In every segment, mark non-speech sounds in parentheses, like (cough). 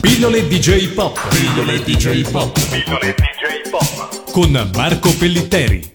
Pillole DJ Pop. Pillole DJ Pop. Pillole DJ Pop. Con Marco Pellitteri.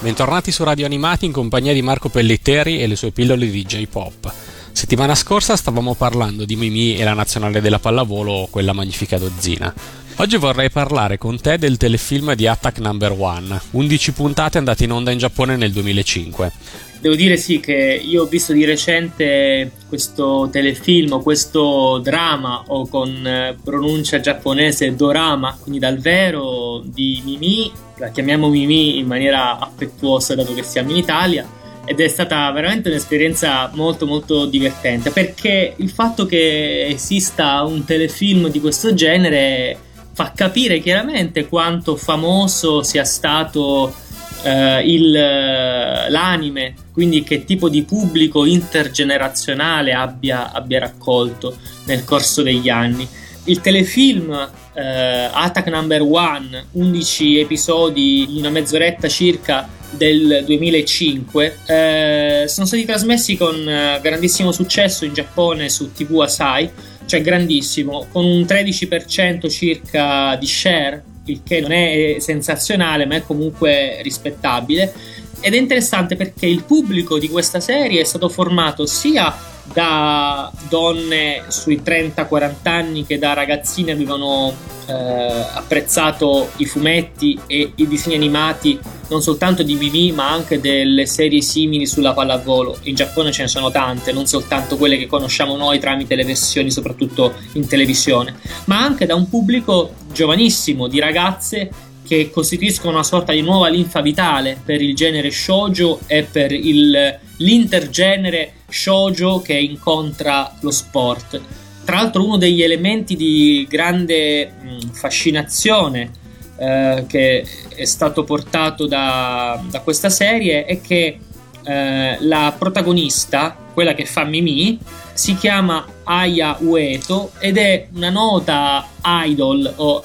Bentornati su Radio Animati in compagnia di Marco Pellitteri e le sue pillole DJ Pop. Settimana scorsa stavamo parlando di Mimì e la nazionale della pallavolo, quella magnifica dozzina. Oggi vorrei parlare con te del telefilm di Attack Number One, 11 puntate andate in onda in Giappone nel 2005. Devo dire sì che io ho visto di recente questo telefilm, questo drama o con eh, pronuncia giapponese dorama, quindi dal vero di Mimi, la chiamiamo Mimi in maniera affettuosa dato che siamo in Italia ed è stata veramente un'esperienza molto molto divertente perché il fatto che esista un telefilm di questo genere fa capire chiaramente quanto famoso sia stato eh, il, l'anime, quindi che tipo di pubblico intergenerazionale abbia, abbia raccolto nel corso degli anni. Il telefilm eh, Attack Number One, 11 episodi in una mezz'oretta circa del 2005, eh, sono stati trasmessi con eh, grandissimo successo in Giappone su TV Asai, cioè grandissimo, con un 13% circa di share il che non è sensazionale, ma è comunque rispettabile. Ed è interessante perché il pubblico di questa serie è stato formato sia da donne sui 30-40 anni che da ragazzine avevano eh, apprezzato i fumetti e i disegni animati non soltanto di Vivi ma anche delle serie simili sulla pallavolo. In Giappone ce ne sono tante, non soltanto quelle che conosciamo noi tramite le versioni soprattutto in televisione, ma anche da un pubblico giovanissimo di ragazze che costituiscono una sorta di nuova linfa vitale per il genere shoujo e per il, l'intergenere shoujo che incontra lo sport. Tra l'altro uno degli elementi di grande fascinazione eh, che è stato portato da, da questa serie è che eh, la protagonista, quella che fa Mimi, si chiama Aya Ueto ed è una nota idol o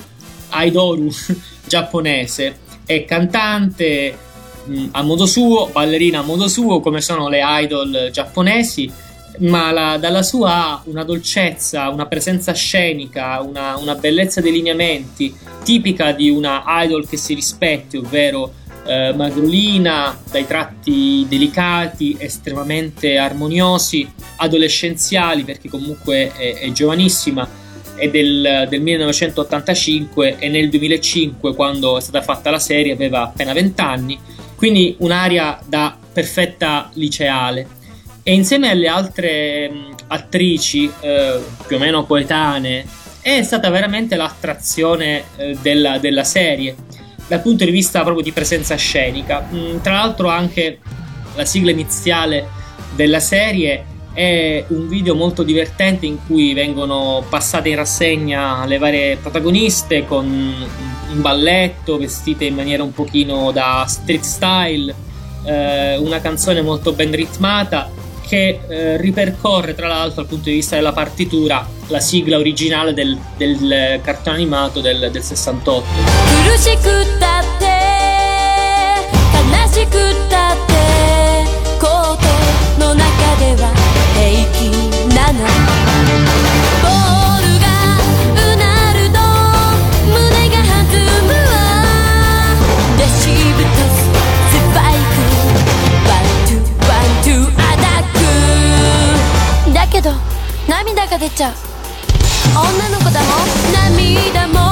idoru (laughs) giapponese. È cantante mh, mm, a modo suo, ballerina a modo suo, come sono le idol giapponesi, ma la, dalla sua ha una dolcezza, una presenza scenica, una, una, bellezza dei lineamenti tipica di una idol che si rispetti, ovvero eh, magrolina, dai tratti delicati, estremamente armoniosi, adolescenziali perché comunque è, è giovanissima è del, del, 1985 e nel 2005 quando è stata fatta la serie aveva appena 20 anni, quindi un'aria da perfetta liceale. E insieme alle altre mh, attrici eh, più o meno coetanee è stata veramente l'attrazione eh, della, della, serie dal punto di vista proprio di presenza scenica. Mh, tra l'altro anche la sigla iniziale della serie è un video molto divertente in cui vengono passate in rassegna le varie protagoniste con un balletto, vestite in maniera un pochino da street style, eh, una canzone molto ben ritmata che eh, ripercorre tra l'altro dal punto di vista della partitura la sigla originale del, del cartone animato del, del 68. 女の子だもん涙も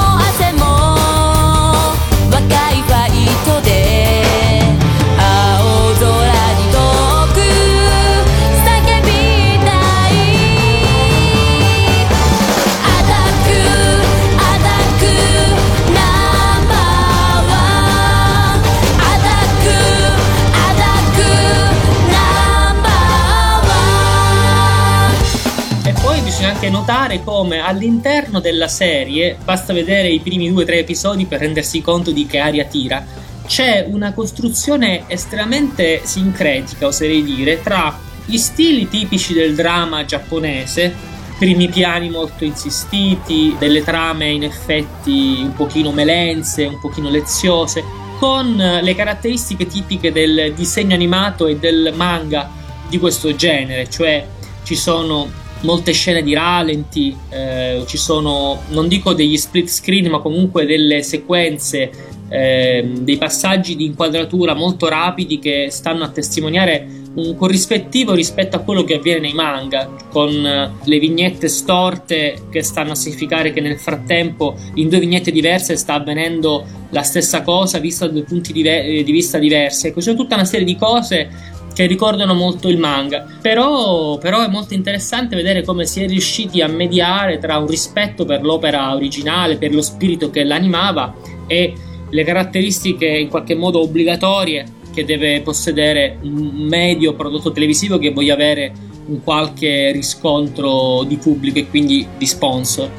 anche notare come all'interno della serie, basta vedere i primi due o tre episodi per rendersi conto di che aria tira, c'è una costruzione estremamente sincretica, oserei dire, tra gli stili tipici del dramma giapponese, primi piani molto insistiti, delle trame in effetti un pochino melenze, un pochino leziose, con le caratteristiche tipiche del disegno animato e del manga di questo genere, cioè ci sono molte scene di ralenti, eh, ci sono, non dico degli split screen, ma comunque delle sequenze, eh, dei passaggi di inquadratura molto rapidi che stanno a testimoniare un corrispettivo rispetto a quello che avviene nei manga, con eh, le vignette storte che stanno a significare che nel frattempo in due vignette diverse sta avvenendo la stessa cosa vista da due punti ve- di vista diversi. Ecco, c'è tutta una serie di cose che ricordano molto il manga. Però, però, è molto interessante vedere come si è riusciti a mediare tra un rispetto per l'opera originale, per lo spirito che l'animava e le caratteristiche in qualche modo obbligatorie che deve possedere un medio prodotto televisivo che voglia avere un qualche riscontro di pubblico e quindi di sponsor.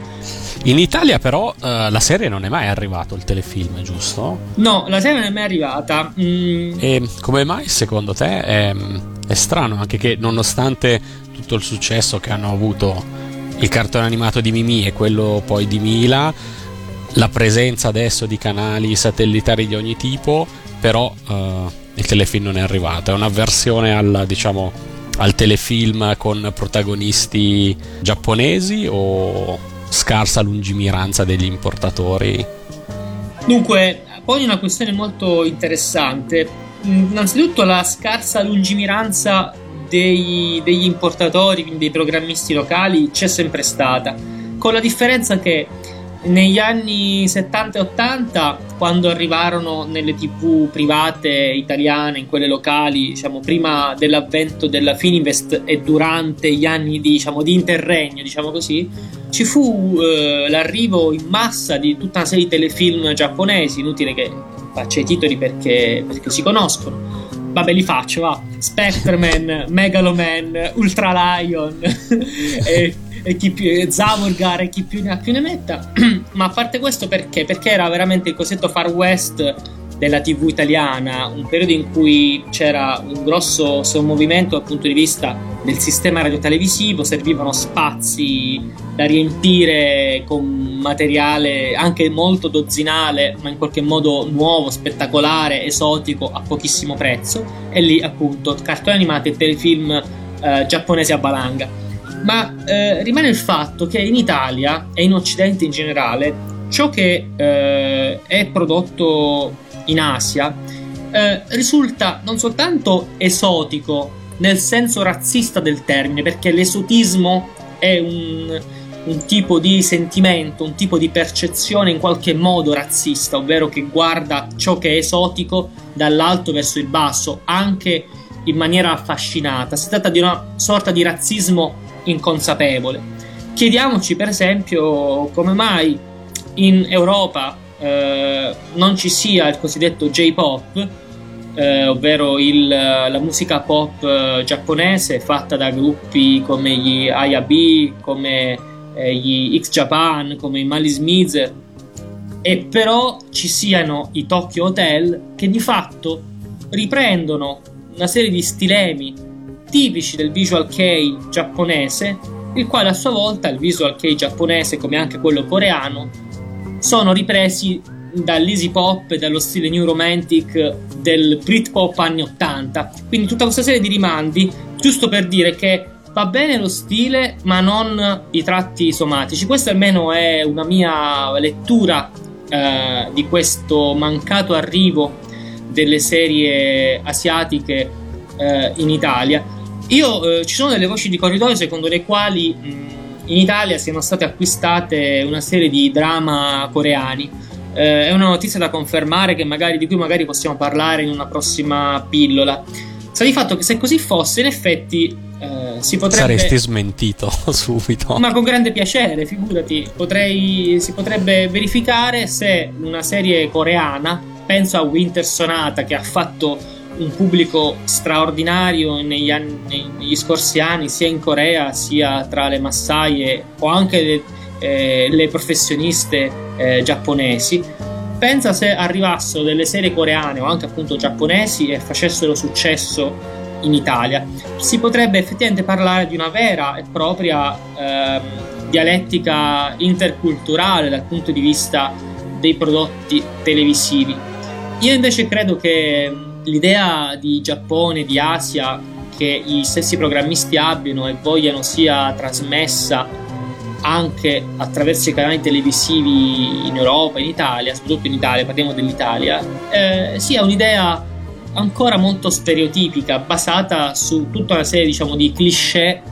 In Italia però uh, la serie non è mai arrivata, il telefilm, giusto? No, la serie non è mai arrivata. Mm. E come mai secondo te è, è, strano anche che nonostante tutto il successo che hanno avuto il cartone animato di Mimi e quello poi di Mila, la presenza adesso di canali satellitari di ogni tipo, però uh, il telefilm non è arrivato, è una versione al, diciamo, al telefilm con protagonisti giapponesi o scarsa lungimiranza degli importatori? Dunque, poi una questione molto interessante. Innanzitutto la scarsa lungimiranza dei, degli importatori, quindi dei programmisti locali, c'è sempre stata, con la differenza che negli anni 70 e 80, quando arrivarono nelle tv private italiane, in quelle locali, diciamo prima dell'avvento della Fininvest e durante gli anni di, diciamo, di interregno, diciamo così, ci fu eh, l'arrivo in massa di tutta una serie di telefilm giapponesi, inutile che faccia i titoli perché, perché si conoscono. Vabbè, li faccio, va. Spectreman, Megaloman, Ultra Lion (laughs) e e chi più Zamorgar e chi più ne ha più ne metta. (clears throat) Ma a parte questo perché? Perché era veramente il cosiddetto Far West della TV italiana, un periodo in cui c'era un grosso sommovimento dal punto di vista del sistema radiotelevisivo, servivano spazi da riempire con materiale anche molto dozzinale, ma in qualche modo nuovo, spettacolare, esotico, a pochissimo prezzo, e lì appunto cartoni animati e telefilm eh, giapponesi a balanga ma eh, rimane il fatto che in Italia e in Occidente in generale ciò che eh, è prodotto in Asia eh, risulta non soltanto esotico nel senso razzista del termine, perché l'esotismo è un, un tipo di sentimento, un tipo di percezione in qualche modo razzista, ovvero che guarda ciò che è esotico dall'alto verso il basso, anche in maniera affascinata. Si tratta di una sorta di razzismo inconsapevole. Chiediamoci per esempio come mai in Europa eh, non ci sia il cosiddetto J-pop, eh, ovvero il, la musica pop eh, giapponese fatta da gruppi come gli Ayabi, come eh, gli X Japan, come i Mali Smith, e però ci siano i Tokyo Hotel che di fatto riprendono una serie di stilemi tipici del visual kei giapponese, il quale a sua volta, il visual kei giapponese come anche quello coreano, sono ripresi dall'easy pop e dallo stile new romantic del Britpop anni 80. Quindi tutta questa serie di rimandi, giusto per dire che va bene lo stile, ma non i tratti somatici. Questa almeno è una mia lettura eh, di questo mancato arrivo delle serie asiatiche eh, in Italia. Io eh, ci sono delle voci di corridoio secondo le quali mh, in Italia siano state acquistate una serie di drama coreani. Eh, è una notizia da confermare magari, di cui magari possiamo parlare in una prossima pillola. Sta di fatto che se così fosse, in effetti eh, si potrebbe. Saresti smentito (laughs) subito. Ma con grande piacere, figurati. Potrei, si potrebbe verificare se una serie coreana, penso a Winter Sonata, che ha fatto un pubblico straordinario negli, anni, negli, scorsi anni, sia in Corea sia tra le massaie o anche le, eh, le professioniste eh, giapponesi. Pensa se arrivassero delle serie coreane o anche appunto giapponesi e facessero successo in Italia. Si potrebbe effettivamente parlare di una vera e propria eh, dialettica interculturale dal punto di vista dei prodotti televisivi. Io invece credo che l'idea di Giappone, di Asia, che gli stessi programmisti abbiano e vogliano sia trasmessa anche attraverso i canali televisivi in Europa, in Italia, soprattutto in Italia, parliamo dell'Italia, eh, sia un'idea ancora molto stereotipica, basata su tutta una serie diciamo, di cliché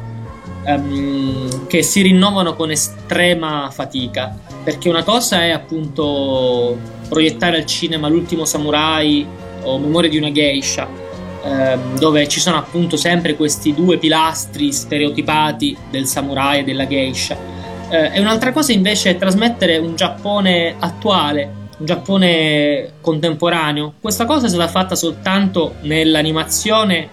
um, che si rinnovano con estrema fatica. Perché una cosa è appunto proiettare al cinema L'ultimo samurai o Memoria di una geisha, ehm, dove ci sono appunto sempre questi due pilastri stereotipati del samurai e della geisha. Eh, e un'altra cosa invece è trasmettere un Giappone attuale, un Giappone contemporaneo. Questa cosa è stata fatta soltanto nell'animazione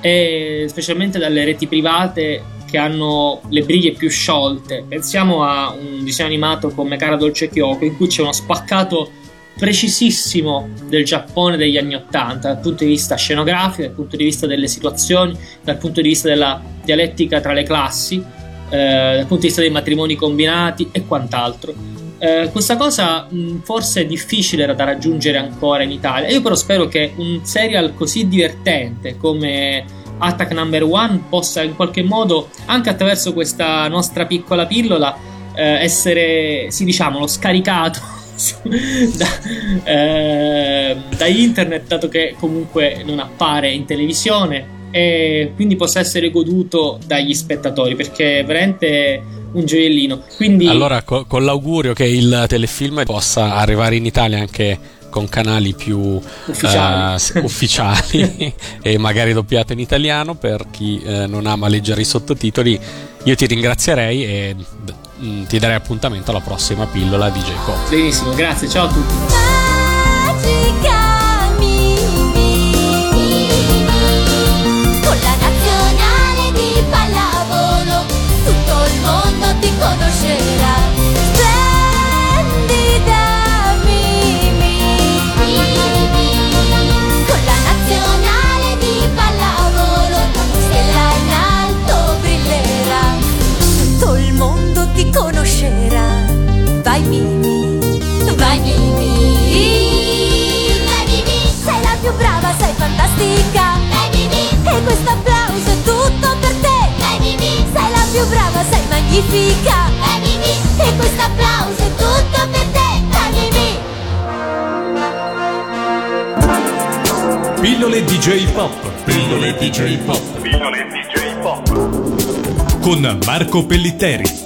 e specialmente dalle reti private che hanno le briglie più sciolte. Pensiamo a un disegno animato come Cara Dolce Kyoko in cui c'è uno spaccato precisissimo del Giappone degli anni Ottanta dal punto di vista scenografico, dal punto di vista delle situazioni, dal punto di vista della dialettica tra le classi, eh, dal punto di vista dei matrimoni combinati e quant'altro. Eh, questa cosa mh, forse è difficile da raggiungere ancora in Italia. Io però spero che un serial così divertente come Attack Number One possa in qualche modo, anche attraverso questa nostra piccola pillola, eh, essere, sì diciamolo, scaricato da, eh, da internet, dato che comunque non appare in televisione e quindi possa essere goduto dagli spettatori perché è veramente un gioiellino. Quindi... Allora, co- con l'augurio che il telefilm possa arrivare in Italia anche con canali più ufficiali, uh, ufficiali (laughs) e magari doppiato in italiano per chi uh, non ama leggere i sottotitoli, io ti ringrazierei e Mm, ti darei appuntamento alla prossima pillola di J-Pop. Benissimo, grazie, ciao a tutti. magnifica Mimì E questo applauso è tutto per te. Mimì Pillole DJ Pop. Pillole DJ Pop. Pillole DJ Pop. Con Marco Pellitteri